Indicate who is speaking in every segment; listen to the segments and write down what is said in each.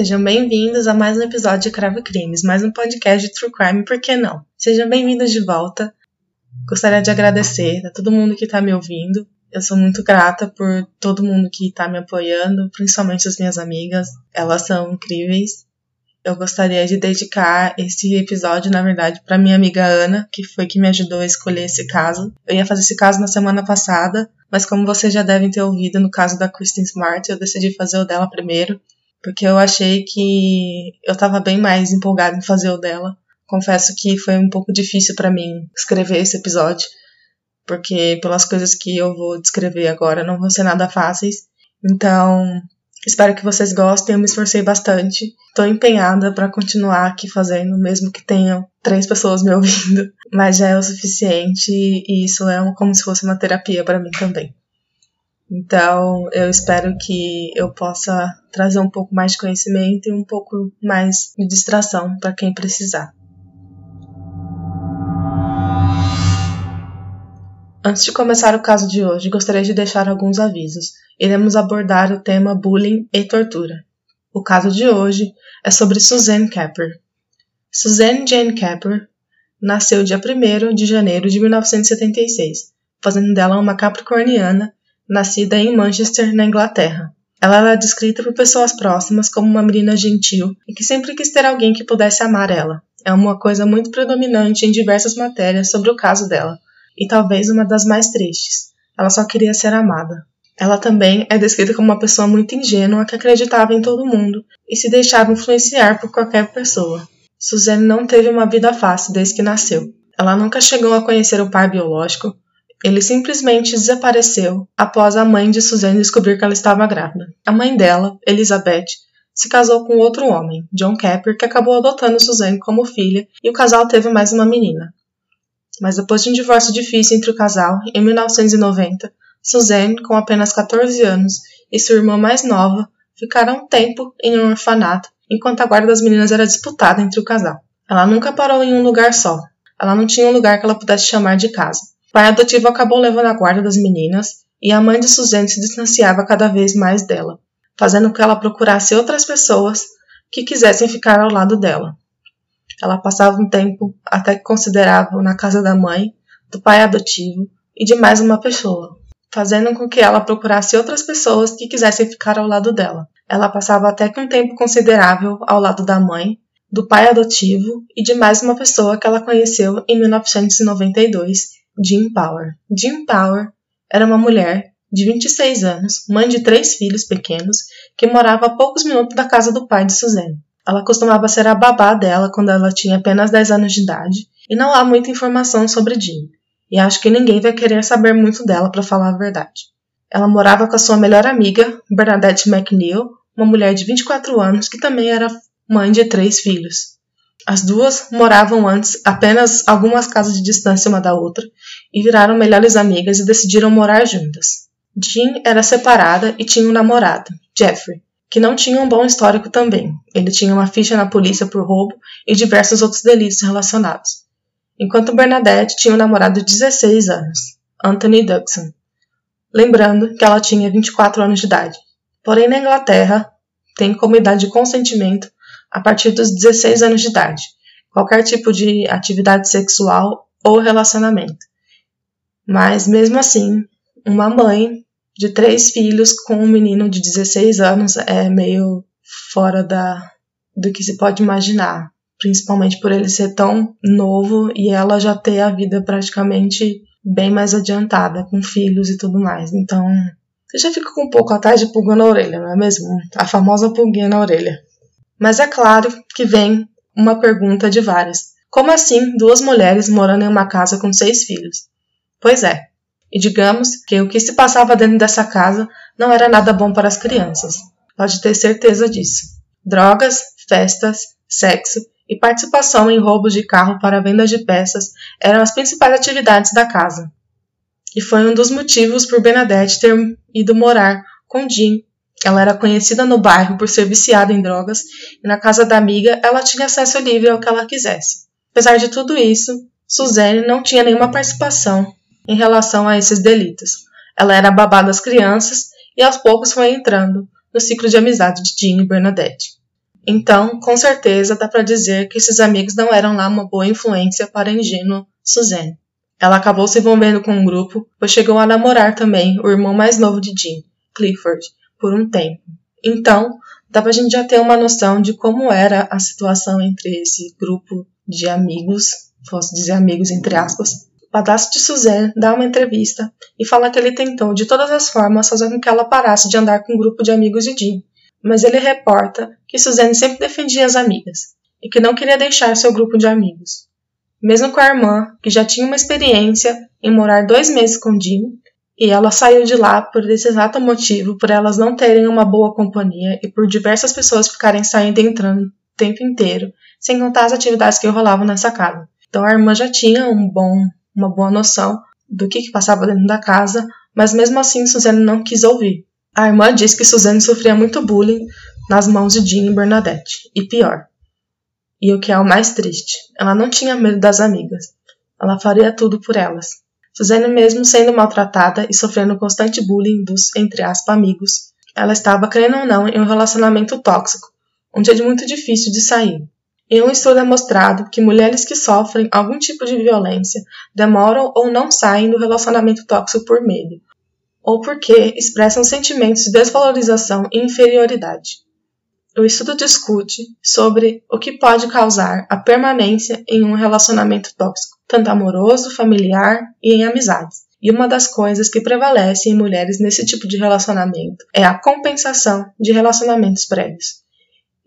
Speaker 1: Sejam bem-vindos a mais um episódio de Cravo Crimes, mais um podcast de True Crime, por que não? Sejam bem-vindos de volta. Gostaria de agradecer a todo mundo que está me ouvindo. Eu sou muito grata por todo mundo que está me apoiando, principalmente as minhas amigas. Elas são incríveis. Eu gostaria de dedicar esse episódio, na verdade, para minha amiga Ana, que foi que me ajudou a escolher esse caso. Eu ia fazer esse caso na semana passada, mas como vocês já devem ter ouvido no caso da Kristen Smart, eu decidi fazer o dela primeiro porque eu achei que eu estava bem mais empolgada em fazer o dela. Confesso que foi um pouco difícil para mim escrever esse episódio, porque pelas coisas que eu vou descrever agora não vão ser nada fáceis. Então, espero que vocês gostem. Eu me esforcei bastante. Estou empenhada para continuar aqui fazendo, mesmo que tenham três pessoas me ouvindo, mas já é o suficiente e isso é como se fosse uma terapia para mim também. Então, eu espero que eu possa trazer um pouco mais de conhecimento e um pouco mais de distração para quem precisar. Antes de começar o caso de hoje, gostaria de deixar alguns avisos. Iremos abordar o tema bullying e tortura. O caso de hoje é sobre Suzanne Capper. Suzanne Jane Capper nasceu dia 1 de janeiro de 1976, fazendo dela uma capricorniana nascida em Manchester, na Inglaterra. Ela era descrita por pessoas próximas como uma menina gentil e que sempre quis ter alguém que pudesse amar ela. É uma coisa muito predominante em diversas matérias sobre o caso dela, e talvez uma das mais tristes. Ela só queria ser amada. Ela também é descrita como uma pessoa muito ingênua que acreditava em todo mundo e se deixava influenciar por qualquer pessoa. Suzanne não teve uma vida fácil desde que nasceu. Ela nunca chegou a conhecer o pai biológico, ele simplesmente desapareceu após a mãe de Suzanne descobrir que ela estava grávida. A mãe dela, Elizabeth, se casou com outro homem, John Capper, que acabou adotando Suzanne como filha e o casal teve mais uma menina. Mas depois de um divórcio difícil entre o casal, em 1990, Suzanne, com apenas 14 anos, e sua irmã mais nova ficaram um tempo em um orfanato, enquanto a guarda das meninas era disputada entre o casal. Ela nunca parou em um lugar só. Ela não tinha um lugar que ela pudesse chamar de casa. O pai adotivo acabou levando a guarda das meninas e a mãe de Suzanne se distanciava cada vez mais dela, fazendo que ela procurasse outras pessoas que quisessem ficar ao lado dela. Ela passava um tempo até considerável na casa da mãe, do pai adotivo e de mais uma pessoa, fazendo com que ela procurasse outras pessoas que quisessem ficar ao lado dela. Ela passava até que um tempo considerável ao lado da mãe, do pai adotivo e de mais uma pessoa que ela conheceu em 1992 Jean Power. Jean Power era uma mulher de 26 anos, mãe de três filhos pequenos, que morava a poucos minutos da casa do pai de Suzanne. Ela costumava ser a babá dela quando ela tinha apenas 10 anos de idade, e não há muita informação sobre Jean, e acho que ninguém vai querer saber muito dela para falar a verdade. Ela morava com a sua melhor amiga, Bernadette McNeil, uma mulher de 24 anos que também era mãe de três filhos. As duas moravam antes apenas algumas casas de distância uma da outra e viraram melhores amigas e decidiram morar juntas. Jean era separada e tinha um namorado, Jeffrey, que não tinha um bom histórico também. Ele tinha uma ficha na polícia por roubo e diversos outros delitos relacionados. Enquanto Bernadette tinha um namorado de 16 anos, Anthony Dugson. Lembrando que ela tinha 24 anos de idade. Porém, na Inglaterra, tem como idade de consentimento a partir dos 16 anos de idade, qualquer tipo de atividade sexual ou relacionamento. Mas mesmo assim, uma mãe de três filhos com um menino de 16 anos é meio fora da do que se pode imaginar, principalmente por ele ser tão novo e ela já ter a vida praticamente bem mais adiantada, com filhos e tudo mais. Então, você já fica com um pouco atrás de pulga na orelha, não é mesmo? A famosa pulguinha na orelha. Mas é claro que vem uma pergunta de várias. Como assim duas mulheres morando em uma casa com seis filhos? Pois é. E digamos que o que se passava dentro dessa casa não era nada bom para as crianças. Pode ter certeza disso. Drogas, festas, sexo e participação em roubos de carro para venda de peças eram as principais atividades da casa. E foi um dos motivos por Bernadette ter ido morar com Jim ela era conhecida no bairro por ser viciada em drogas e na casa da amiga ela tinha acesso livre ao que ela quisesse. Apesar de tudo isso, Suzanne não tinha nenhuma participação em relação a esses delitos. Ela era babá das crianças e aos poucos foi entrando no ciclo de amizade de Jean e Bernadette. Então, com certeza, dá para dizer que esses amigos não eram lá uma boa influência para a ingênua Suzanne. Ela acabou se envolvendo com um grupo, pois chegou a namorar também o irmão mais novo de Jean, Clifford, por um tempo. Então, dá pra gente já ter uma noção de como era a situação entre esse grupo de amigos, posso dizer amigos entre aspas. O padrasto de Suzanne dá uma entrevista e fala que ele tentou de todas as formas fazer com que ela parasse de andar com um grupo de amigos de Jean, mas ele reporta que Suzanne sempre defendia as amigas e que não queria deixar seu grupo de amigos. Mesmo com a irmã, que já tinha uma experiência em morar dois meses com Jean, e ela saiu de lá por esse exato motivo, por elas não terem uma boa companhia e por diversas pessoas ficarem saindo e entrando o tempo inteiro, sem contar as atividades que rolavam nessa casa. Então a irmã já tinha um bom, uma boa noção do que, que passava dentro da casa, mas mesmo assim Suzanne não quis ouvir. A irmã disse que Suzanne sofria muito bullying nas mãos de Jean e Bernadette, e pior. E o que é o mais triste, ela não tinha medo das amigas. Ela faria tudo por elas. Suzane, mesmo sendo maltratada e sofrendo constante bullying dos, entre aspas, amigos, ela estava, querendo ou não, em um relacionamento tóxico, onde é muito difícil de sair. Em um estudo é mostrado que mulheres que sofrem algum tipo de violência demoram ou não saem do relacionamento tóxico por medo, ou porque expressam sentimentos de desvalorização e inferioridade. O estudo discute sobre o que pode causar a permanência em um relacionamento tóxico, tanto amoroso, familiar e em amizades. E uma das coisas que prevalece em mulheres nesse tipo de relacionamento é a compensação de relacionamentos prévios.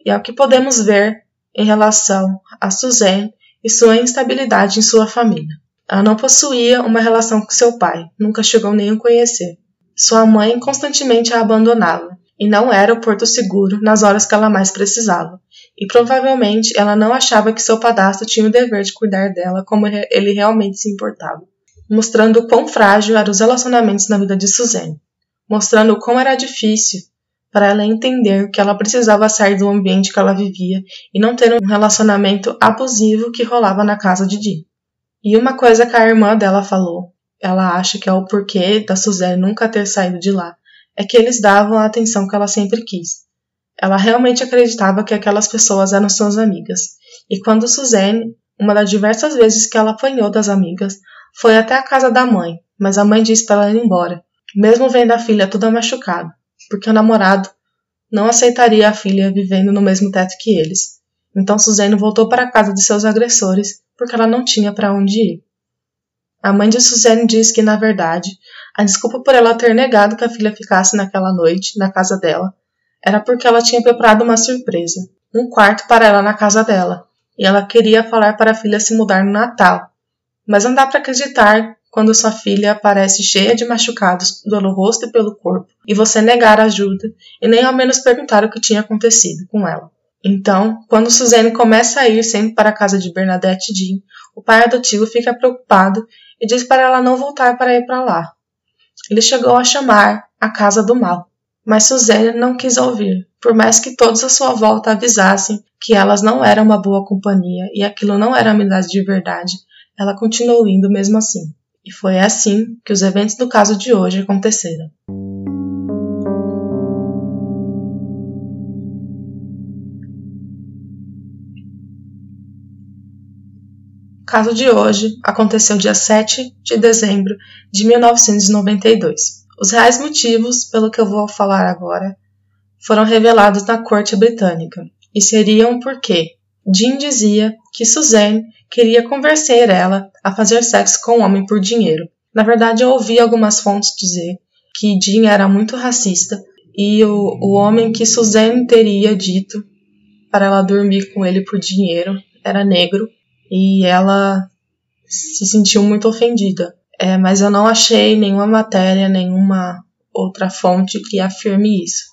Speaker 1: E é o que podemos ver em relação a Suzanne e sua instabilidade em sua família. Ela não possuía uma relação com seu pai, nunca chegou nem a conhecer. Sua mãe constantemente a abandonava e não era o porto seguro nas horas que ela mais precisava. E provavelmente ela não achava que seu padrasto tinha o dever de cuidar dela como ele realmente se importava, mostrando o quão frágil eram os relacionamentos na vida de Suzanne, mostrando o quão era difícil para ela entender que ela precisava sair do ambiente que ela vivia e não ter um relacionamento abusivo que rolava na casa de Dee. E uma coisa que a irmã dela falou, ela acha que é o porquê da Suzanne nunca ter saído de lá, é que eles davam a atenção que ela sempre quis. Ela realmente acreditava que aquelas pessoas eram suas amigas, e quando Suzanne, uma das diversas vezes que ela apanhou das amigas, foi até a casa da mãe, mas a mãe disse para ela ir embora, mesmo vendo a filha toda machucada, porque o namorado não aceitaria a filha vivendo no mesmo teto que eles. Então Suzanne voltou para a casa de seus agressores porque ela não tinha para onde ir. A mãe de Suzanne diz que, na verdade, a desculpa por ela ter negado que a filha ficasse naquela noite na casa dela era porque ela tinha preparado uma surpresa, um quarto para ela na casa dela, e ela queria falar para a filha se mudar no Natal. Mas não dá para acreditar quando sua filha aparece cheia de machucados pelo rosto e pelo corpo, e você negar ajuda e nem ao menos perguntar o que tinha acontecido com ela. Então, quando Suzanne começa a ir sempre para a casa de Bernadette Jean, o pai adotivo fica preocupado e diz para ela não voltar para ir para lá, ele chegou a chamar a casa do mal, mas Suzanne não quis ouvir, por mais que todos à sua volta avisassem que elas não eram uma boa companhia e aquilo não era amizade de verdade, ela continuou indo mesmo assim. E foi assim que os eventos do caso de hoje aconteceram. caso de hoje aconteceu dia 7 de dezembro de 1992. Os reais motivos, pelo que eu vou falar agora, foram revelados na corte britânica e seriam porque Jean dizia que Suzanne queria convencer ela a fazer sexo com um homem por dinheiro. Na verdade, eu ouvi algumas fontes dizer que Jean era muito racista e o, o homem que Suzanne teria dito para ela dormir com ele por dinheiro era negro e ela se sentiu muito ofendida. É, mas eu não achei nenhuma matéria, nenhuma outra fonte que afirme isso.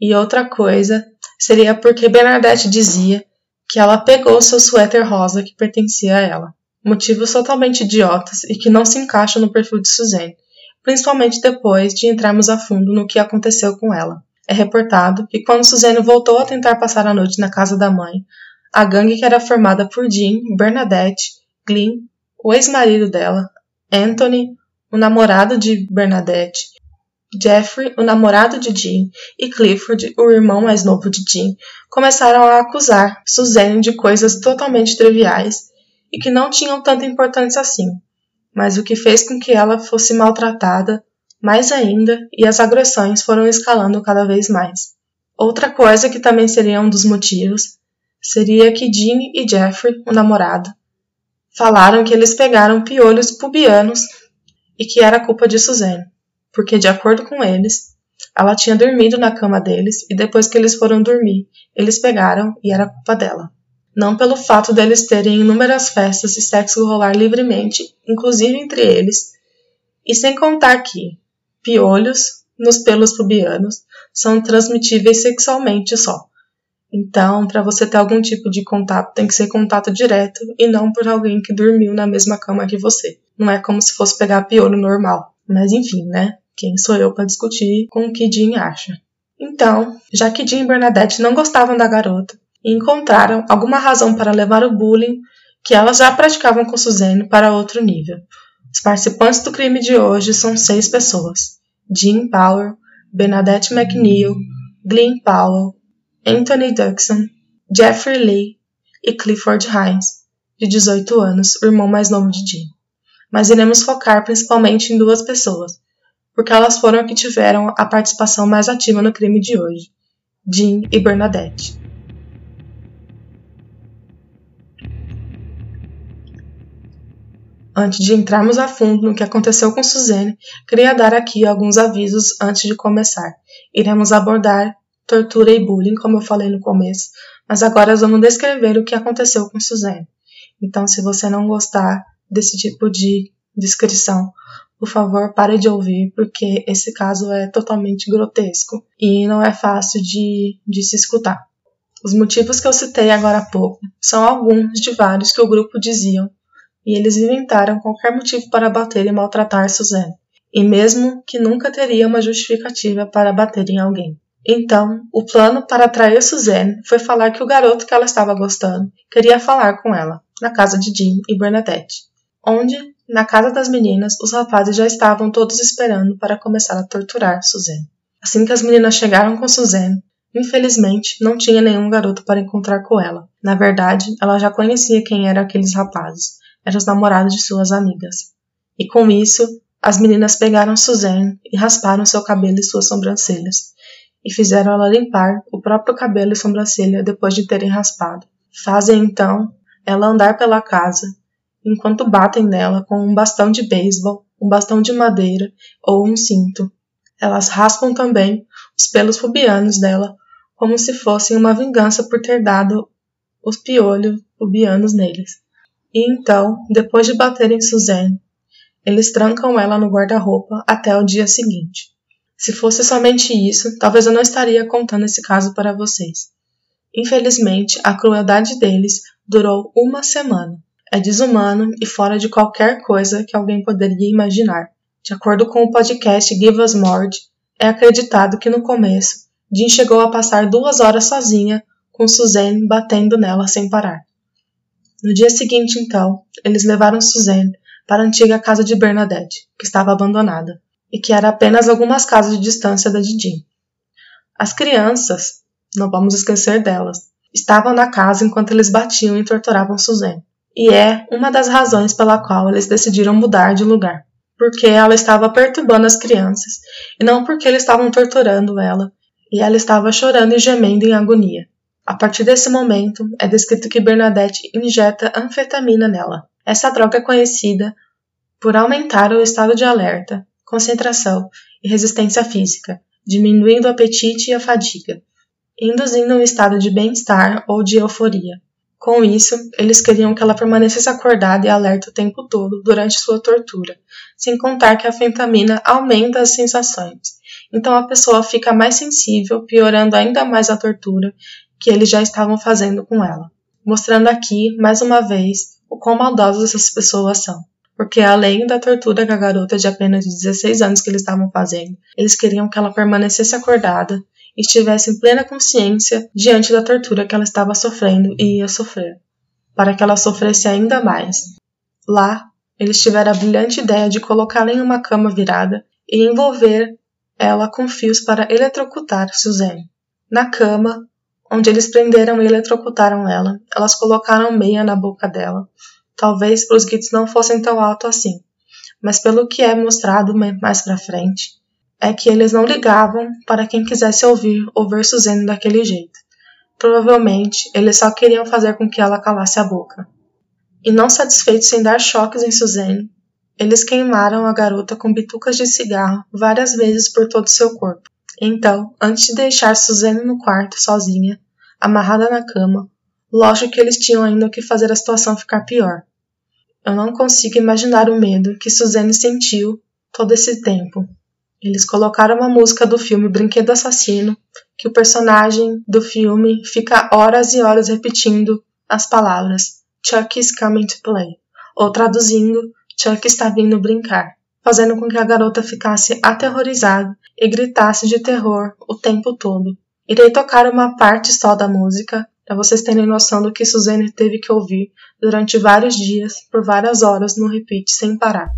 Speaker 1: E outra coisa seria porque Bernadette dizia que ela pegou seu suéter rosa que pertencia a ela. Motivos totalmente idiotas e que não se encaixam no perfil de Suzanne, principalmente depois de entrarmos a fundo no que aconteceu com ela. É reportado que quando Suzanne voltou a tentar passar a noite na casa da mãe, a gangue que era formada por Jean, Bernadette, Glyn, o ex-marido dela, Anthony, o namorado de Bernadette Jeffrey, o namorado de Jean, e Clifford, o irmão mais novo de Jean, começaram a acusar Suzanne de coisas totalmente triviais e que não tinham tanta importância assim, mas o que fez com que ela fosse maltratada mais ainda e as agressões foram escalando cada vez mais. Outra coisa que também seria um dos motivos seria que Jean e Jeffrey, o namorado, falaram que eles pegaram piolhos pubianos e que era culpa de Suzanne, porque de acordo com eles, ela tinha dormido na cama deles e depois que eles foram dormir, eles pegaram e era culpa dela. Não pelo fato deles terem inúmeras festas e sexo rolar livremente, inclusive entre eles, e sem contar que piolhos nos pelos pubianos são transmitíveis sexualmente só. Então, para você ter algum tipo de contato, tem que ser contato direto e não por alguém que dormiu na mesma cama que você. Não é como se fosse pegar piolho normal. Mas enfim, né? Quem sou eu para discutir com o que Jean acha? Então, já que Jean e Bernadette não gostavam da garota e encontraram alguma razão para levar o bullying que elas já praticavam com Suzanne para outro nível. Os participantes do crime de hoje são seis pessoas: Jean Power, Bernadette McNeil, Glenn Powell, Anthony Duxon, Jeffrey Lee e Clifford Hines, de 18 anos, o irmão mais novo de Jean. Mas iremos focar principalmente em duas pessoas, porque elas foram as que tiveram a participação mais ativa no crime de hoje: Jean e Bernadette. Antes de entrarmos a fundo no que aconteceu com Suzanne, queria dar aqui alguns avisos antes de começar. Iremos abordar tortura e bullying, como eu falei no começo, mas agora vamos descrever o que aconteceu com Suzanne. Então, se você não gostar desse tipo de descrição, por favor, pare de ouvir, porque esse caso é totalmente grotesco e não é fácil de, de se escutar. Os motivos que eu citei agora há pouco são alguns de vários que o grupo diziam e eles inventaram qualquer motivo para bater e maltratar Suzanne, e mesmo que nunca teria uma justificativa para bater em alguém. Então, o plano para atrair Suzanne foi falar que o garoto que ela estava gostando queria falar com ela, na casa de Jim e Bernadette, onde, na casa das meninas, os rapazes já estavam todos esperando para começar a torturar Suzanne. Assim que as meninas chegaram com Suzanne, infelizmente não tinha nenhum garoto para encontrar com ela. Na verdade, ela já conhecia quem eram aqueles rapazes, eram os namorados de suas amigas. E com isso, as meninas pegaram Suzanne e rasparam seu cabelo e suas sobrancelhas, e fizeram ela limpar o próprio cabelo e sobrancelha depois de terem raspado. Fazem então ela andar pela casa, enquanto batem nela com um bastão de beisebol, um bastão de madeira ou um cinto. Elas raspam também os pelos pubianos dela, como se fossem uma vingança por ter dado os piolhos pubianos neles. E então, depois de baterem Suzanne, eles trancam ela no guarda-roupa até o dia seguinte. Se fosse somente isso, talvez eu não estaria contando esse caso para vocês. Infelizmente, a crueldade deles durou uma semana. É desumano e fora de qualquer coisa que alguém poderia imaginar. De acordo com o podcast Give Us More, é acreditado que no começo, Jean chegou a passar duas horas sozinha, com Suzanne batendo nela sem parar. No dia seguinte, então, eles levaram Suzanne para a antiga casa de Bernadette, que estava abandonada, e que era apenas algumas casas de distância da Didi. As crianças, não vamos esquecer delas, estavam na casa enquanto eles batiam e torturavam Suzanne. E é uma das razões pela qual eles decidiram mudar de lugar. Porque ela estava perturbando as crianças, e não porque eles estavam torturando ela, e ela estava chorando e gemendo em agonia. A partir desse momento, é descrito que Bernadette injeta anfetamina nela. Essa droga é conhecida por aumentar o estado de alerta, concentração e resistência física, diminuindo o apetite e a fadiga, induzindo um estado de bem-estar ou de euforia. Com isso, eles queriam que ela permanecesse acordada e alerta o tempo todo durante sua tortura, sem contar que a anfetamina aumenta as sensações. Então a pessoa fica mais sensível, piorando ainda mais a tortura que eles já estavam fazendo com ela, mostrando aqui, mais uma vez, o quão maldosos essas pessoas são. Porque além da tortura com a garota de apenas 16 anos que eles estavam fazendo, eles queriam que ela permanecesse acordada e estivesse em plena consciência diante da tortura que ela estava sofrendo e ia sofrer, para que ela sofresse ainda mais. Lá, eles tiveram a brilhante ideia de colocá-la em uma cama virada e envolver ela com fios para eletrocutar Suzanne. Na cama, onde eles prenderam e eletrocutaram ela, elas colocaram meia na boca dela. Talvez os gritos não fossem tão altos assim, mas pelo que é mostrado mais pra frente, é que eles não ligavam para quem quisesse ouvir ou ver Suzanne daquele jeito. Provavelmente, eles só queriam fazer com que ela calasse a boca. E não satisfeitos em dar choques em Suzanne, eles queimaram a garota com bitucas de cigarro várias vezes por todo seu corpo. Então, antes de deixar Suzanne no quarto sozinha, amarrada na cama, lógico que eles tinham ainda que fazer a situação ficar pior. Eu não consigo imaginar o medo que Suzanne sentiu todo esse tempo. Eles colocaram uma música do filme Brinquedo Assassino, que o personagem do filme fica horas e horas repetindo as palavras Chuck is coming to play, ou traduzindo Chuck está vindo brincar, fazendo com que a garota ficasse aterrorizada e gritasse de terror o tempo todo. Irei tocar uma parte só da música para vocês terem noção do que Suzanne teve que ouvir durante vários dias, por várias horas, no repeat sem parar.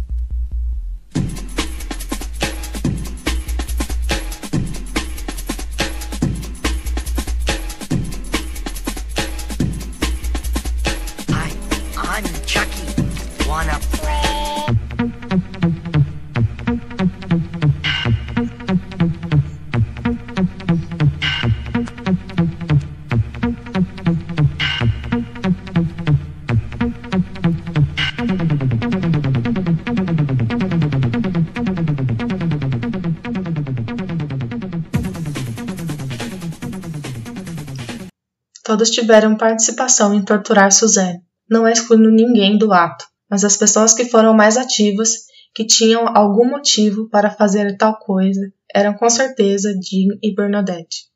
Speaker 1: Todos tiveram participação em torturar Suzanne, não excluindo ninguém do ato, mas as pessoas que foram mais ativas, que tinham algum motivo para fazer tal coisa, eram com certeza Jean e Bernadette.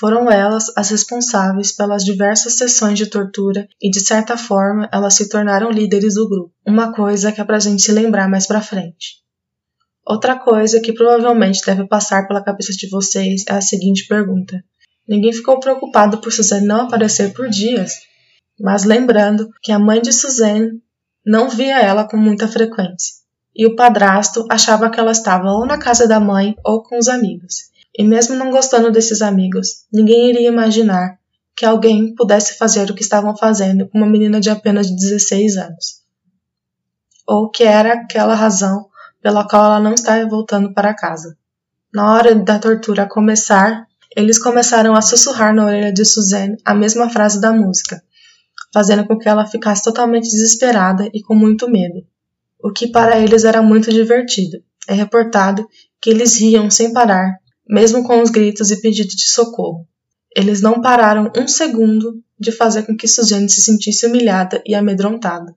Speaker 1: Foram elas as responsáveis pelas diversas sessões de tortura e, de certa forma, elas se tornaram líderes do grupo, uma coisa que é pra gente se lembrar mais pra frente. Outra coisa que provavelmente deve passar pela cabeça de vocês é a seguinte pergunta: Ninguém ficou preocupado por Suzanne não aparecer por dias, mas lembrando que a mãe de Suzanne não via ela com muita frequência, e o padrasto achava que ela estava ou na casa da mãe ou com os amigos. E mesmo não gostando desses amigos, ninguém iria imaginar que alguém pudesse fazer o que estavam fazendo com uma menina de apenas 16 anos. Ou que era aquela razão pela qual ela não estava voltando para casa. Na hora da tortura começar, eles começaram a sussurrar na orelha de Suzanne a mesma frase da música, fazendo com que ela ficasse totalmente desesperada e com muito medo, o que para eles era muito divertido. É reportado que eles riam sem parar, mesmo com os gritos e pedidos de socorro. Eles não pararam um segundo de fazer com que Suzanne se sentisse humilhada e amedrontada.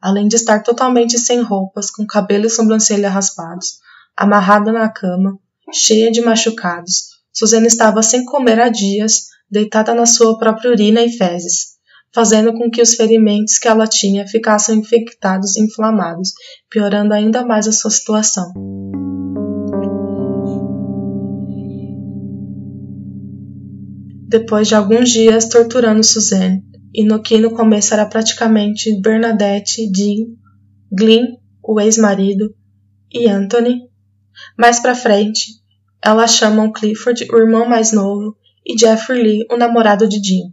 Speaker 1: Além de estar totalmente sem roupas, com cabelo e sobrancelha raspados, amarrada na cama, cheia de machucados, Suzana estava sem comer há dias, deitada na sua própria urina e fezes, fazendo com que os ferimentos que ela tinha ficassem infectados e inflamados, piorando ainda mais a sua situação. Depois de alguns dias torturando Suzanne, e no que no começo era praticamente Bernadette, Jean, Glyn, o ex-marido, e Anthony, mais para frente, elas chamam Clifford, o irmão mais novo, e Jeffrey Lee, o namorado de Jean.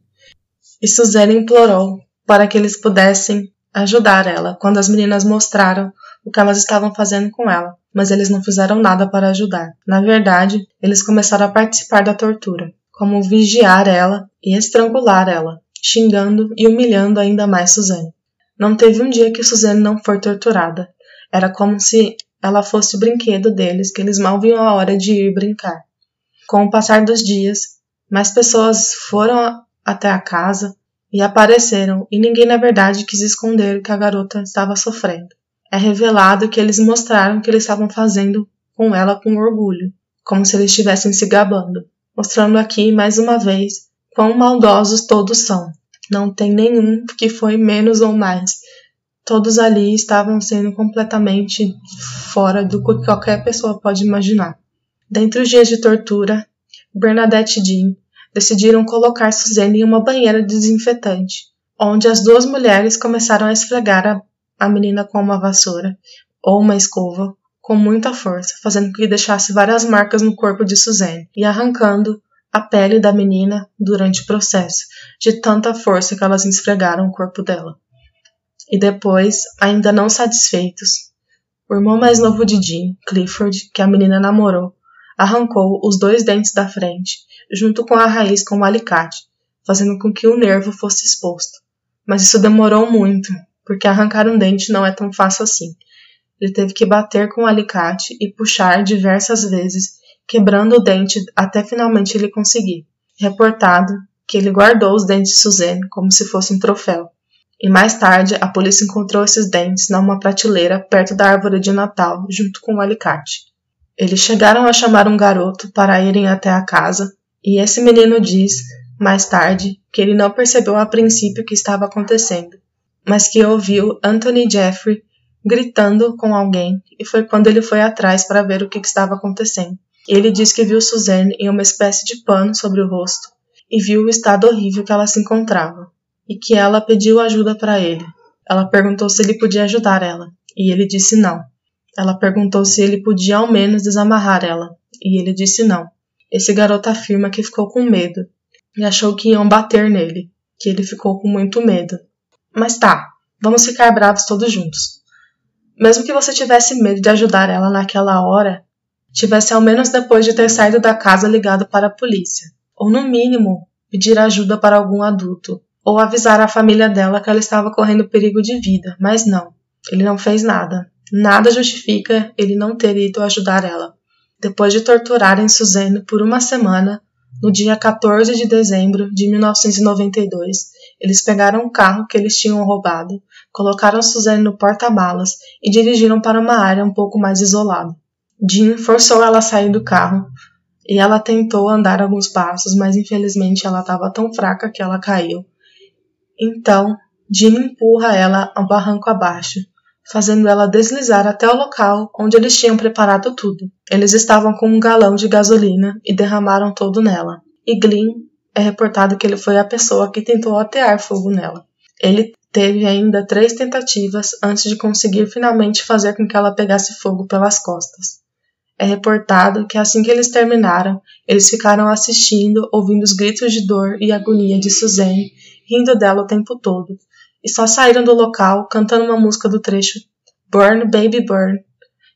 Speaker 1: E Suzanne implorou para que eles pudessem ajudar ela quando as meninas mostraram o que elas estavam fazendo com ela, mas eles não fizeram nada para ajudar. Na verdade, eles começaram a participar da tortura, como vigiar ela e estrangular ela, xingando e humilhando ainda mais Suzanne. Não teve um dia que Suzanne não foi torturada. Era como se ela fosse o brinquedo deles, que eles mal viam a hora de ir brincar. Com o passar dos dias, mais pessoas foram até a casa e apareceram, e ninguém na verdade quis esconder o que a garota estava sofrendo. É revelado que eles mostraram que eles estavam fazendo com ela com orgulho, como se eles estivessem se gabando, mostrando aqui mais uma vez quão maldosos todos são. Não tem nenhum que foi menos ou mais, todos ali estavam sendo completamente fora do que qualquer pessoa pode imaginar. Dentre os dias de tortura, Bernadette e Jean decidiram colocar Suzanne em uma banheira desinfetante, onde as duas mulheres começaram a esfregar a, a menina com uma vassoura ou uma escova com muita força, fazendo com que deixasse várias marcas no corpo de Suzanne e arrancando a pele da menina durante o processo, de tanta força que elas esfregaram o corpo dela. E depois, ainda não satisfeitos, o irmão mais novo de Jean, Clifford, que a menina namorou, arrancou os dois dentes da frente, junto com a raiz com um alicate, fazendo com que o nervo fosse exposto. Mas isso demorou muito, porque arrancar um dente não é tão fácil assim. Ele teve que bater com o alicate e puxar diversas vezes, quebrando o dente até finalmente ele conseguir. Reportado que ele guardou os dentes de Suzanne como se fosse um troféu. E mais tarde, a polícia encontrou esses dentes numa prateleira perto da árvore de Natal, junto com o alicate. Eles chegaram a chamar um garoto para irem até a casa, e esse menino diz, mais tarde, que ele não percebeu a princípio o que estava acontecendo, mas que ouviu Anthony Jeffrey gritando com alguém, e foi quando ele foi atrás para ver o que estava acontecendo. Ele diz que viu Suzanne em uma espécie de pano sobre o rosto e viu o estado horrível que ela se encontrava, e que ela pediu ajuda para ele. Ela perguntou se ele podia ajudar ela, e ele disse não. Ela perguntou se ele podia ao menos desamarrar ela, e ele disse não. Esse garoto afirma que ficou com medo e achou que iam bater nele, que ele ficou com muito medo. Mas tá, vamos ficar bravos todos juntos. Mesmo que você tivesse medo de ajudar ela naquela hora, tivesse ao menos depois de ter saído da casa ligado para a polícia, ou no mínimo pedir ajuda para algum adulto, ou avisar a família dela que ela estava correndo perigo de vida, mas não, ele não fez nada. Nada justifica ele não ter ido ajudar ela. Depois de torturarem Suzanne por uma semana, no dia 14 de dezembro de 1992, eles pegaram o carro que eles tinham roubado, colocaram Suzanne no porta-malas e dirigiram para uma área um pouco mais isolada. Jean forçou ela a sair do carro e ela tentou andar alguns passos, mas infelizmente ela estava tão fraca que ela caiu. Então, Jean empurra ela ao barranco abaixo, fazendo ela deslizar até o local onde eles tinham preparado tudo. Eles estavam com um galão de gasolina e derramaram todo nela. E Glynn é reportado que ele foi a pessoa que tentou atear fogo nela. Ele teve ainda três tentativas antes de conseguir finalmente fazer com que ela pegasse fogo pelas costas. É reportado que assim que eles terminaram, eles ficaram assistindo, ouvindo os gritos de dor e agonia de Suzanne, rindo dela o tempo todo, e só saíram do local cantando uma música do trecho Burn, Baby Burn,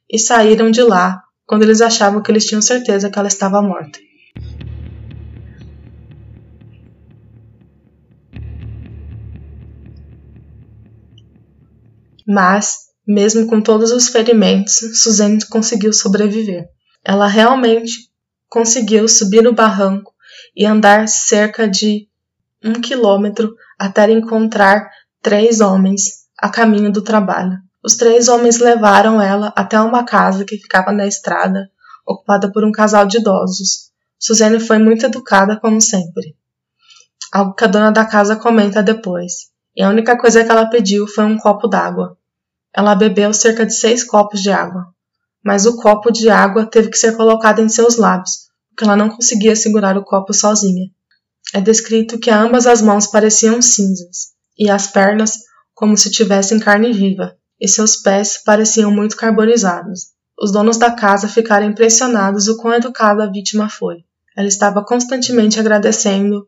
Speaker 1: e saíram de lá quando eles achavam que eles tinham certeza que ela estava morta. Mas, mesmo com todos os ferimentos, Suzanne conseguiu sobreviver. Ela realmente conseguiu subir no barranco e andar cerca de um quilômetro até encontrar três homens a caminho do trabalho. Os três homens levaram ela até uma casa que ficava na estrada, ocupada por um casal de idosos. Suzane foi muito educada, como sempre. Algo que a dona da casa comenta depois. E a única coisa que ela pediu foi um copo d'água. Ela bebeu cerca de seis copos de água, mas o copo de água teve que ser colocado em seus lábios, porque ela não conseguia segurar o copo sozinha. É descrito que ambas as mãos pareciam cinzas e as pernas como se tivessem carne viva, e seus pés pareciam muito carbonizados. Os donos da casa ficaram impressionados o quão educada a vítima foi. Ela estava constantemente agradecendo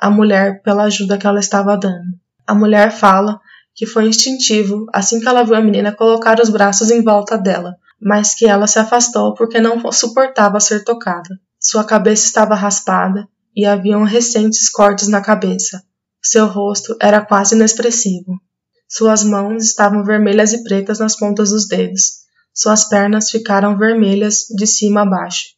Speaker 1: a mulher pela ajuda que ela estava dando. A mulher fala que foi instintivo assim que ela viu a menina colocar os braços em volta dela, mas que ela se afastou porque não suportava ser tocada. Sua cabeça estava raspada e haviam recentes cortes na cabeça, seu rosto era quase inexpressivo. Suas mãos estavam vermelhas e pretas nas pontas dos dedos. Suas pernas ficaram vermelhas de cima a baixo.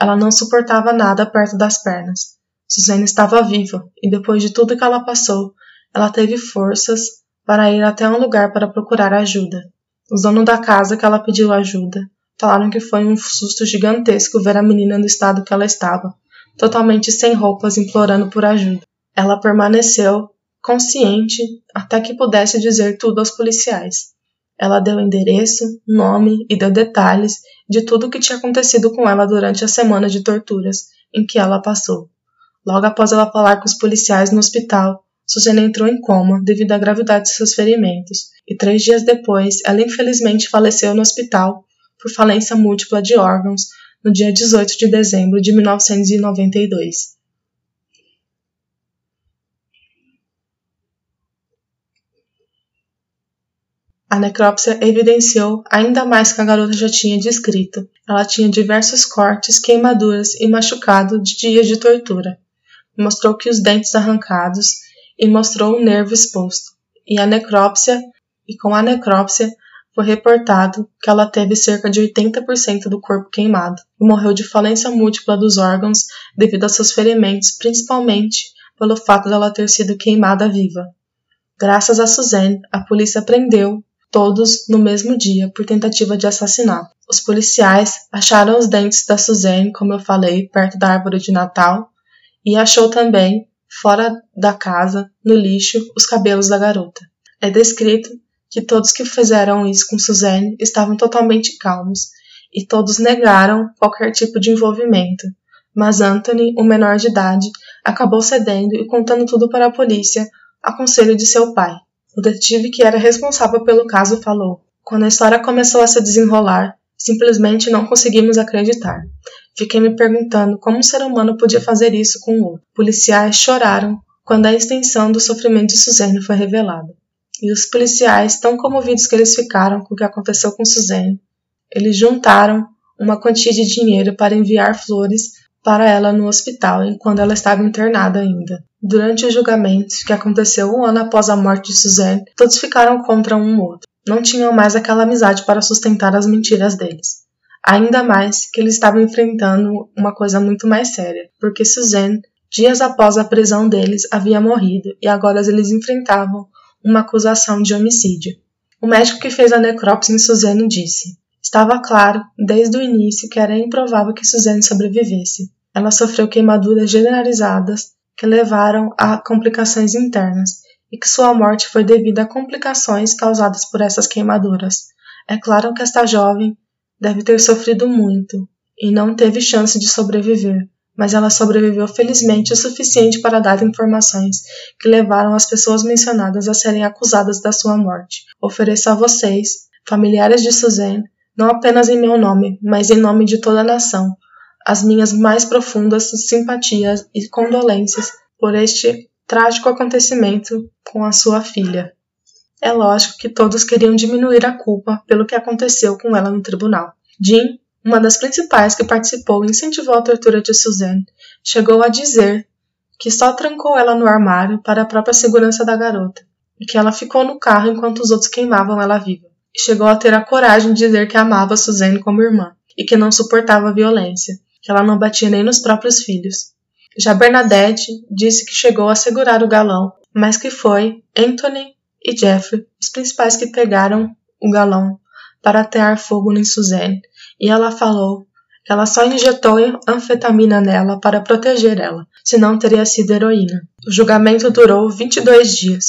Speaker 1: Ela não suportava nada perto das pernas. Suzane estava viva, e depois de tudo que ela passou, ela teve forças para ir até um lugar para procurar ajuda. Os donos da casa que ela pediu ajuda falaram que foi um susto gigantesco ver a menina no estado que ela estava, totalmente sem roupas, implorando por ajuda. Ela permaneceu consciente até que pudesse dizer tudo aos policiais. Ela deu endereço, nome e deu detalhes de tudo o que tinha acontecido com ela durante a semana de torturas em que ela passou. Logo após ela falar com os policiais no hospital, Suzana entrou em coma devido à gravidade de seus ferimentos, e três dias depois ela infelizmente faleceu no hospital por falência múltipla de órgãos no dia 18 de dezembro de 1992. A necrópsia evidenciou ainda mais que a garota já tinha descrito. Ela tinha diversos cortes, queimaduras e machucado de dias de tortura. Mostrou que os dentes arrancados e mostrou o nervo exposto. E a necrópsia, e com a necrópsia foi reportado que ela teve cerca de 80% do corpo queimado e morreu de falência múltipla dos órgãos devido aos seus ferimentos, principalmente pelo fato dela ter sido queimada viva. Graças a Suzanne, a polícia prendeu todos no mesmo dia por tentativa de assassinato. Os policiais acharam os dentes da Suzanne, como eu falei, perto da árvore de Natal, e achou também, fora da casa, no lixo, os cabelos da garota. É descrito que todos que fizeram isso com Suzanne estavam totalmente calmos e todos negaram qualquer tipo de envolvimento. Mas Anthony, o menor de idade, acabou cedendo e contando tudo para a polícia, a conselho de seu pai. O detetive que era responsável pelo caso falou: Quando a história começou a se desenrolar, simplesmente não conseguimos acreditar. Fiquei me perguntando como um ser humano podia fazer isso com o outro. Policiais choraram quando a extensão do sofrimento de Suzanne foi revelada. E os policiais, tão comovidos que eles ficaram com o que aconteceu com Suzanne, eles juntaram uma quantia de dinheiro para enviar flores para ela no hospital enquanto ela estava internada ainda. Durante o julgamento, que aconteceu um ano após a morte de Suzanne, todos ficaram contra um outro. Não tinham mais aquela amizade para sustentar as mentiras deles. Ainda mais que eles estavam enfrentando uma coisa muito mais séria, porque Suzanne, dias após a prisão deles, havia morrido e agora eles enfrentavam uma acusação de homicídio. O médico que fez a necrópsia em Suzanne disse: Estava claro, desde o início, que era improvável que Suzanne sobrevivesse. Ela sofreu queimaduras generalizadas que levaram a complicações internas e que sua morte foi devido a complicações causadas por essas queimaduras. É claro que esta jovem deve ter sofrido muito e não teve chance de sobreviver, mas ela sobreviveu felizmente o suficiente para dar informações que levaram as pessoas mencionadas a serem acusadas da sua morte. Ofereço a vocês, familiares de Suzanne, não apenas em meu nome, mas em nome de toda a nação, as minhas mais profundas simpatias e condolências por este trágico acontecimento com a sua filha. É lógico que todos queriam diminuir a culpa pelo que aconteceu com ela no tribunal. Jean, uma das principais que participou e incentivou a tortura de Suzanne, chegou a dizer que só trancou ela no armário para a própria segurança da garota e que ela ficou no carro enquanto os outros queimavam ela viva. E chegou a ter a coragem de dizer que amava Suzanne como irmã e que não suportava a violência, que ela não batia nem nos próprios filhos. Já Bernadette disse que chegou a segurar o galão, mas que foi Anthony e Jeffrey os principais que pegaram o galão para atear fogo em Suzanne, e ela falou que ela só injetou anfetamina nela para proteger ela, senão teria sido heroína. O julgamento durou 22 dias,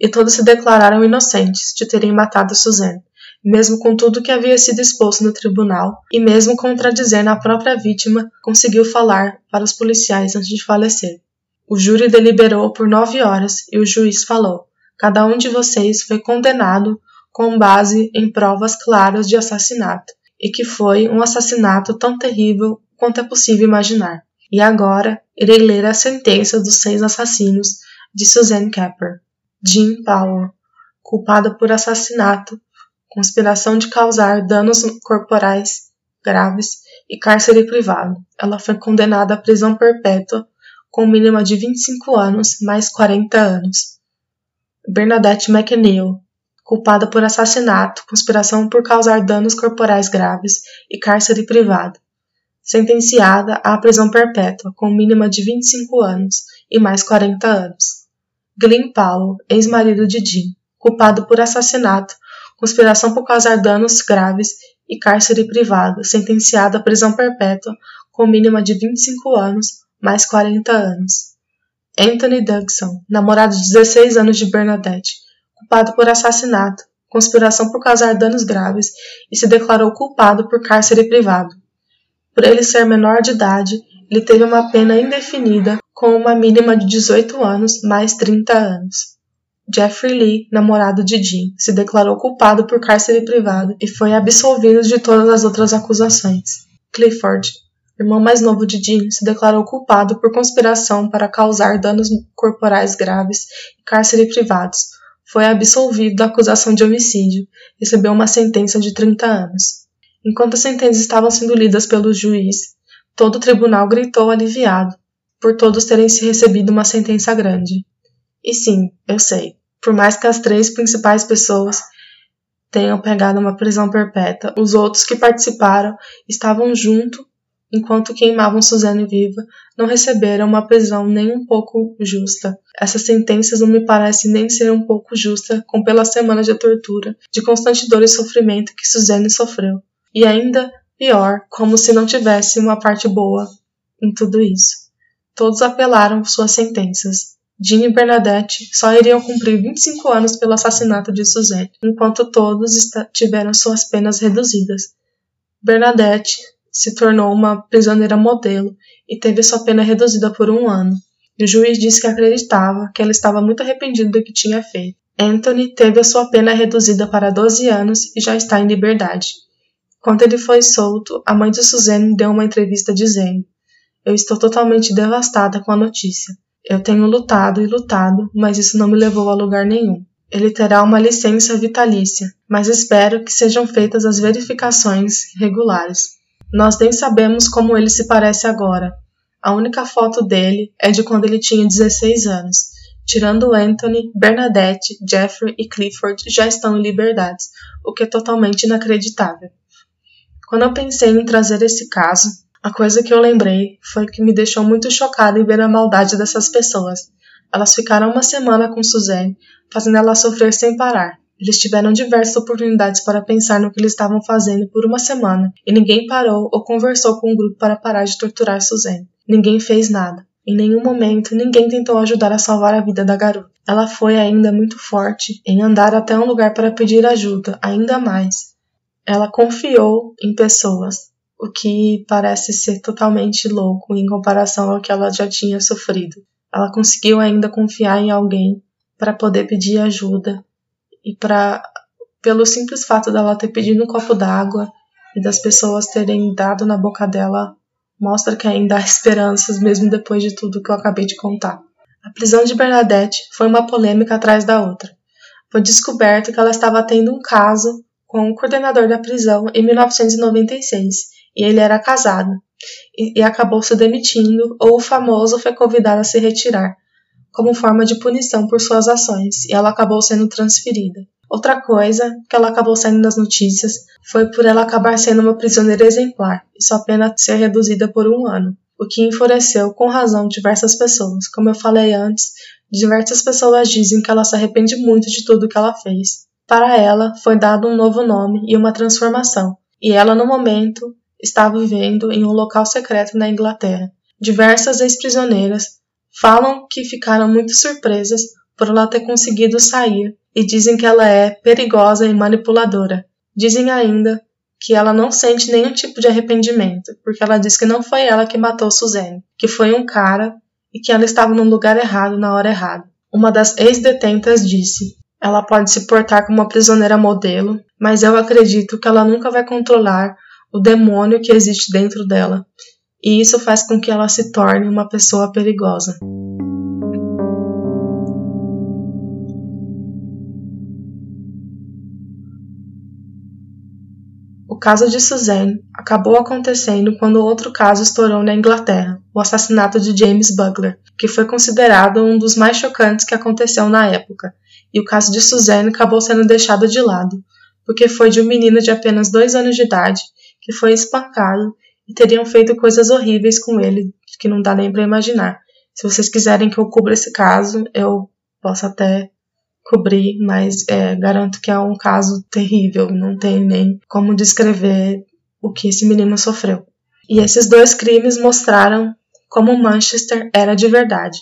Speaker 1: e todos se declararam inocentes de terem matado Suzanne, mesmo com tudo que havia sido exposto no tribunal e mesmo contradizendo a própria vítima, conseguiu falar para os policiais antes de falecer. O júri deliberou por nove horas e o juiz falou: Cada um de vocês foi condenado com base em provas claras de assassinato, e que foi um assassinato tão terrível quanto é possível imaginar. E agora irei ler a sentença dos seis assassinos de Suzanne Capper. Jean Powell, culpada por assassinato, conspiração de causar danos corporais graves e cárcere privado. Ela foi condenada à prisão perpétua com mínima de 25 anos mais 40 anos. Bernadette McNeil, culpada por assassinato, conspiração por causar danos corporais graves e cárcere privado, sentenciada à prisão perpétua com mínima de 25 anos e mais 40 anos. Glenn Powell, ex-marido de Jean, culpado por assassinato, conspiração por causar danos graves e cárcere privado, sentenciado à prisão perpétua com mínima de 25 anos mais 40 anos. Anthony Dugson, namorado de 16 anos de Bernadette, culpado por assassinato, conspiração por causar danos graves e se declarou culpado por cárcere privado. Por ele ser menor de idade, ele teve uma pena indefinida com uma mínima de 18 anos mais 30 anos. Jeffrey Lee, namorado de Jean, se declarou culpado por cárcere privado e foi absolvido de todas as outras acusações. Clifford, irmão mais novo de Jean, se declarou culpado por conspiração para causar danos corporais graves e cárcere privados. Foi absolvido da acusação de homicídio, recebeu uma sentença de 30 anos. Enquanto as sentenças estavam sendo lidas pelo juiz, todo o tribunal gritou aliviado por todos terem se recebido uma sentença grande. E sim, eu sei, por mais que as três principais pessoas tenham pegado uma prisão perpétua, os outros que participaram estavam junto enquanto queimavam Suzane viva, não receberam uma prisão nem um pouco justa. Essas sentenças não me parecem nem ser um pouco justas com pelas semanas de tortura, de constante dor e sofrimento que Suzane sofreu. E ainda pior, como se não tivesse uma parte boa em tudo isso. Todos apelaram suas sentenças. Jean e Bernadette só iriam cumprir 25 anos pelo assassinato de Suzanne, enquanto todos tiveram suas penas reduzidas. Bernadette se tornou uma prisioneira modelo e teve sua pena reduzida por um ano. O juiz disse que acreditava que ela estava muito arrependida do que tinha feito. Anthony teve a sua pena reduzida para 12 anos e já está em liberdade. Quando ele foi solto, a mãe de Suzanne deu uma entrevista dizendo: Eu estou totalmente devastada com a notícia. Eu tenho lutado e lutado, mas isso não me levou a lugar nenhum. Ele terá uma licença vitalícia, mas espero que sejam feitas as verificações regulares. Nós nem sabemos como ele se parece agora. A única foto dele é de quando ele tinha 16 anos. Tirando Anthony, Bernadette, Jeffrey e Clifford já estão em liberdade, o que é totalmente inacreditável. Quando eu pensei em trazer esse caso, a coisa que eu lembrei foi que me deixou muito chocada em ver a maldade dessas pessoas. Elas ficaram uma semana com Suzanne, fazendo ela sofrer sem parar. Eles tiveram diversas oportunidades para pensar no que eles estavam fazendo por uma semana, e ninguém parou ou conversou com o grupo para parar de torturar Suzanne. Ninguém fez nada. Em nenhum momento, ninguém tentou ajudar a salvar a vida da garota. Ela foi ainda muito forte em andar até um lugar para pedir ajuda, ainda mais. Ela confiou em pessoas, o que parece ser totalmente louco em comparação ao que ela já tinha sofrido. Ela conseguiu ainda confiar em alguém para poder pedir ajuda e para pelo simples fato dela ter pedido um copo d'água e das pessoas terem dado na boca dela mostra que ainda há esperanças mesmo depois de tudo que eu acabei de contar. A prisão de Bernadette foi uma polêmica atrás da outra. Foi descoberto que ela estava tendo um caso com o coordenador da prisão em 1996 e ele era casado e, e acabou se demitindo ou o famoso foi convidado a se retirar como forma de punição por suas ações, e ela acabou sendo transferida. Outra coisa que ela acabou saindo nas notícias foi por ela acabar sendo uma prisioneira exemplar e sua pena ser reduzida por um ano, o que enfureceu com razão diversas pessoas. Como eu falei antes, diversas pessoas dizem que ela se arrepende muito de tudo que ela fez. Para ela foi dado um novo nome e uma transformação, e ela no momento está vivendo em um local secreto na Inglaterra. Diversas ex-prisioneiras Falam que ficaram muito surpresas por ela ter conseguido sair e dizem que ela é perigosa e manipuladora. Dizem ainda que ela não sente nenhum tipo de arrependimento, porque ela diz que não foi ela que matou Suzanne, que foi um cara e que ela estava no lugar errado na hora errada. Uma das ex-detentas disse: Ela pode se portar como uma prisioneira modelo, mas eu acredito que ela nunca vai controlar o demônio que existe dentro dela e isso faz com que ela se torne uma pessoa perigosa. O caso de Suzanne acabou acontecendo quando outro caso estourou na Inglaterra, o assassinato de James Bugler, que foi considerado um dos mais chocantes que aconteceu na época, e o caso de Suzanne acabou sendo deixado de lado, porque foi de um menino de apenas dois anos de idade que foi espancado e teriam feito coisas horríveis com ele que não dá nem para imaginar. Se vocês quiserem que eu cubra esse caso, eu posso até cobrir, mas é, garanto que é um caso terrível, não tem nem como descrever o que esse menino sofreu. E esses dois crimes mostraram como Manchester era de verdade.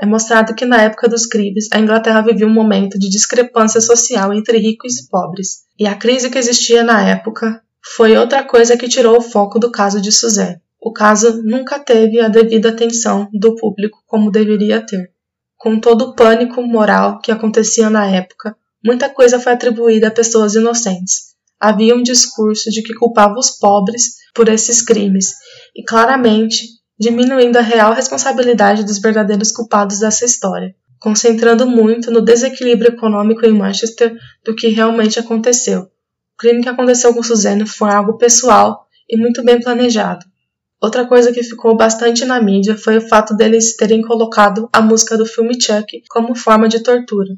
Speaker 1: É mostrado que na época dos crimes, a Inglaterra vivia um momento de discrepância social entre ricos e pobres, e a crise que existia na época foi outra coisa que tirou o foco do caso de Suzette. O caso nunca teve a devida atenção do público como deveria ter. Com todo o pânico moral que acontecia na época, muita coisa foi atribuída a pessoas inocentes. Havia um discurso de que culpava os pobres por esses crimes, e claramente diminuindo a real responsabilidade dos verdadeiros culpados dessa história, concentrando muito no desequilíbrio econômico em Manchester do que realmente aconteceu. Crime que aconteceu com Suzanne foi algo pessoal e muito bem planejado. Outra coisa que ficou bastante na mídia foi o fato deles terem colocado a música do filme Chuck como forma de tortura,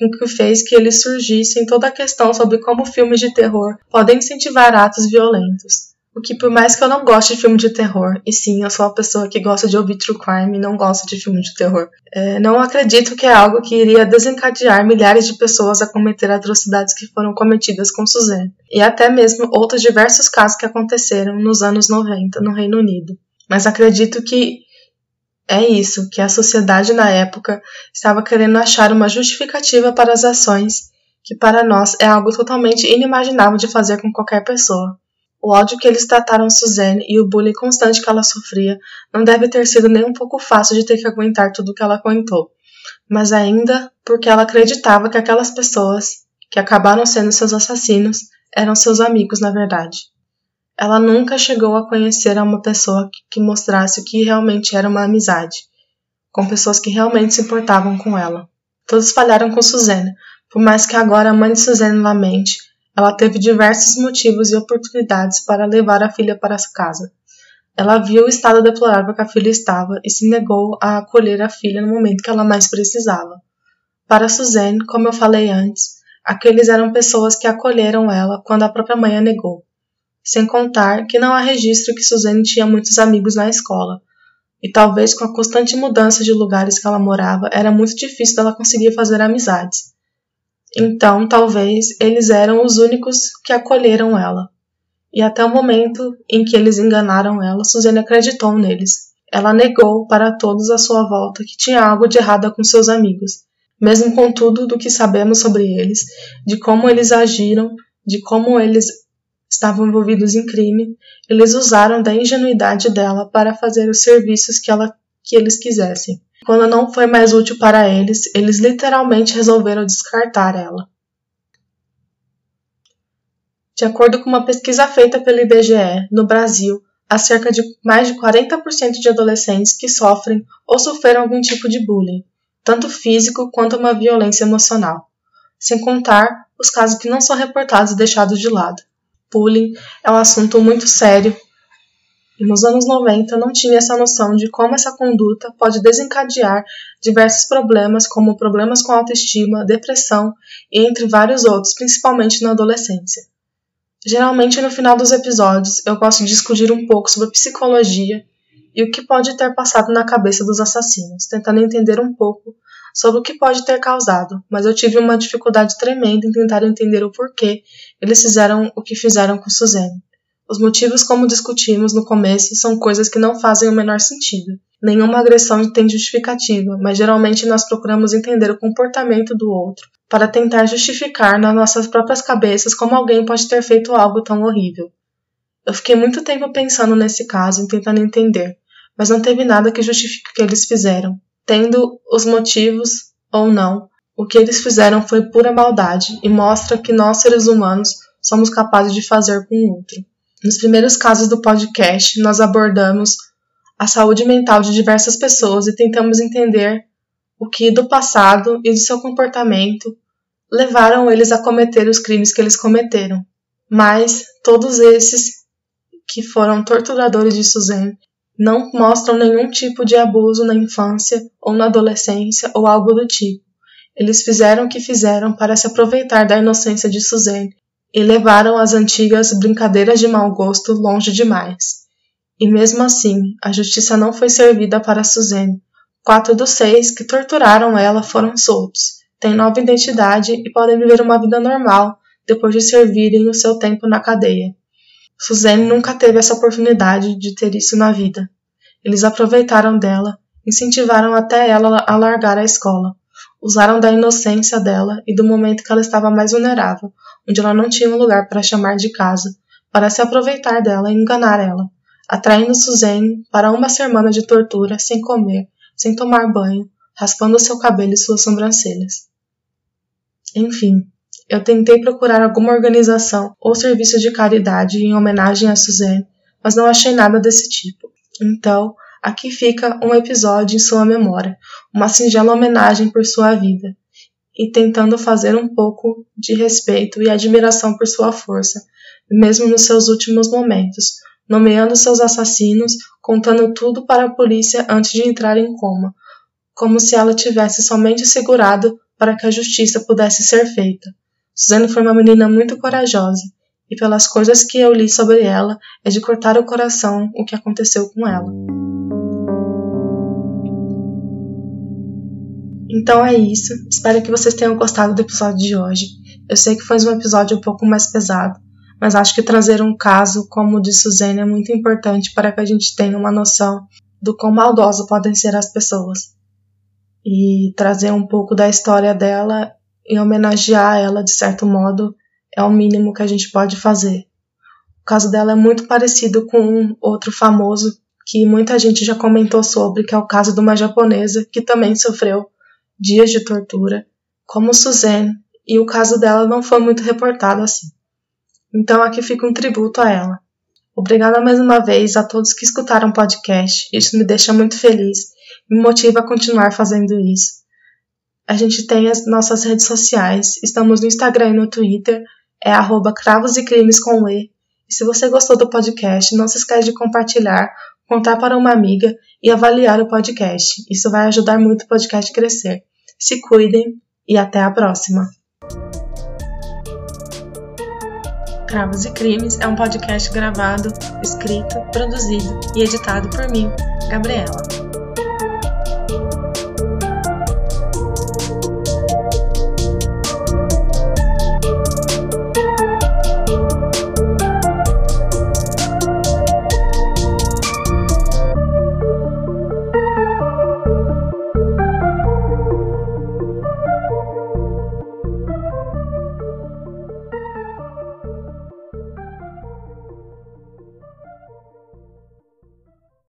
Speaker 1: o que fez que ele surgisse em toda a questão sobre como filmes de terror podem incentivar atos violentos. O que, por mais que eu não goste de filme de terror, e sim, eu sou uma pessoa que gosta de ouvir true crime e não gosta de filme de terror, é, não acredito que é algo que iria desencadear milhares de pessoas a cometer atrocidades que foram cometidas com Suzanne, e até mesmo outros diversos casos que aconteceram nos anos 90 no Reino Unido. Mas acredito que é isso, que a sociedade na época estava querendo achar uma justificativa para as ações que para nós é algo totalmente inimaginável de fazer com qualquer pessoa. O ódio que eles trataram Suzanne e o bullying constante que ela sofria não deve ter sido nem um pouco fácil de ter que aguentar tudo o que ela aguentou, mas ainda porque ela acreditava que aquelas pessoas, que acabaram sendo seus assassinos, eram seus amigos na verdade. Ela nunca chegou a conhecer uma pessoa que mostrasse o que realmente era uma amizade, com pessoas que realmente se importavam com ela. Todos falharam com Suzanne, por mais que agora a mãe de Suzanne lamente, ela teve diversos motivos e oportunidades para levar a filha para casa. Ela viu o estado deplorável que a filha estava e se negou a acolher a filha no momento que ela mais precisava. Para Suzanne, como eu falei antes, aqueles eram pessoas que acolheram ela quando a própria mãe a negou. Sem contar que não há registro que Suzanne tinha muitos amigos na escola, e talvez com a constante mudança de lugares que ela morava, era muito difícil dela conseguir fazer amizades. Então, talvez eles eram os únicos que acolheram ela. E até o momento em que eles enganaram ela, Suzane acreditou neles. Ela negou para todos à sua volta que tinha algo de errado com seus amigos, mesmo com tudo do que sabemos sobre eles, de como eles agiram, de como eles estavam envolvidos em crime, eles usaram da ingenuidade dela para fazer os serviços que, ela, que eles quisessem. Quando não foi mais útil para eles, eles literalmente resolveram descartar ela. De acordo com uma pesquisa feita pelo IBGE, no Brasil, há cerca de mais de 40% de adolescentes que sofrem ou sofreram algum tipo de bullying, tanto físico quanto uma violência emocional, sem contar os casos que não são reportados e deixados de lado. Bullying é um assunto muito sério nos anos 90 não tinha essa noção de como essa conduta pode desencadear diversos problemas, como problemas com autoestima, depressão e entre vários outros, principalmente na adolescência. Geralmente, no final dos episódios, eu de discutir um pouco sobre psicologia e o que pode ter passado na cabeça dos assassinos, tentando entender um pouco sobre o que pode ter causado, mas eu tive uma dificuldade tremenda em tentar entender o porquê eles fizeram o que fizeram com Suzanne. Os motivos, como discutimos no começo, são coisas que não fazem o menor sentido. Nenhuma agressão tem justificativa, mas geralmente nós procuramos entender o comportamento do outro para tentar justificar nas nossas próprias cabeças como alguém pode ter feito algo tão horrível. Eu fiquei muito tempo pensando nesse caso e tentando entender, mas não teve nada que justifique o que eles fizeram. Tendo os motivos ou não, o que eles fizeram foi pura maldade e mostra que nós, seres humanos, somos capazes de fazer com o outro. Nos primeiros casos do podcast, nós abordamos a saúde mental de diversas pessoas e tentamos entender o que do passado e do seu comportamento levaram eles a cometer os crimes que eles cometeram. Mas todos esses que foram torturadores de Suzanne não mostram nenhum tipo de abuso na infância ou na adolescência ou algo do tipo. Eles fizeram o que fizeram para se aproveitar da inocência de Suzanne e levaram as antigas brincadeiras de mau gosto longe demais. E mesmo assim, a justiça não foi servida para Suzanne. Quatro dos seis que torturaram ela foram soltos, têm nova identidade e podem viver uma vida normal depois de servirem o seu tempo na cadeia. Suzanne nunca teve essa oportunidade de ter isso na vida. Eles aproveitaram dela, incentivaram até ela a largar a escola, usaram da inocência dela e do momento que ela estava mais vulnerável onde ela não tinha um lugar para chamar de casa, para se aproveitar dela e enganar ela, atraindo Suzanne para uma semana de tortura sem comer, sem tomar banho, raspando seu cabelo e suas sobrancelhas. Enfim, eu tentei procurar alguma organização ou serviço de caridade em homenagem a Suzanne, mas não achei nada desse tipo. Então, aqui fica um episódio em sua memória, uma singela homenagem por sua vida, e tentando fazer um pouco de respeito e admiração por sua força, mesmo nos seus últimos momentos, nomeando seus assassinos, contando tudo para a polícia antes de entrar em coma, como se ela tivesse somente segurado para que a justiça pudesse ser feita. Suzanne foi uma menina muito corajosa, e pelas coisas que eu li sobre ela, é de cortar o coração o que aconteceu com ela. Então é isso. Espero que vocês tenham gostado do episódio de hoje. Eu sei que foi um episódio um pouco mais pesado, mas acho que trazer um caso como o de Suzane é muito importante para que a gente tenha uma noção do quão maldosa podem ser as pessoas. E trazer um pouco da história dela e homenagear ela de certo modo é o mínimo que a gente pode fazer. O caso dela é muito parecido com um outro famoso que muita gente já comentou sobre, que é o caso de uma japonesa que também sofreu dias de tortura, como Suzanne, e o caso dela não foi muito reportado assim. Então aqui fica um tributo a ela. Obrigada mais uma vez a todos que escutaram o podcast. Isso me deixa muito feliz e me motiva a continuar fazendo isso. A gente tem as nossas redes sociais. Estamos no Instagram e no Twitter. É arroba cravos e crimes com E. E se você gostou do podcast, não se esqueça de compartilhar, contar para uma amiga e avaliar o podcast. Isso vai ajudar muito o podcast a crescer. Se cuidem e até a próxima. Cravos e Crimes é um podcast gravado, escrito, produzido e editado por mim, Gabriela.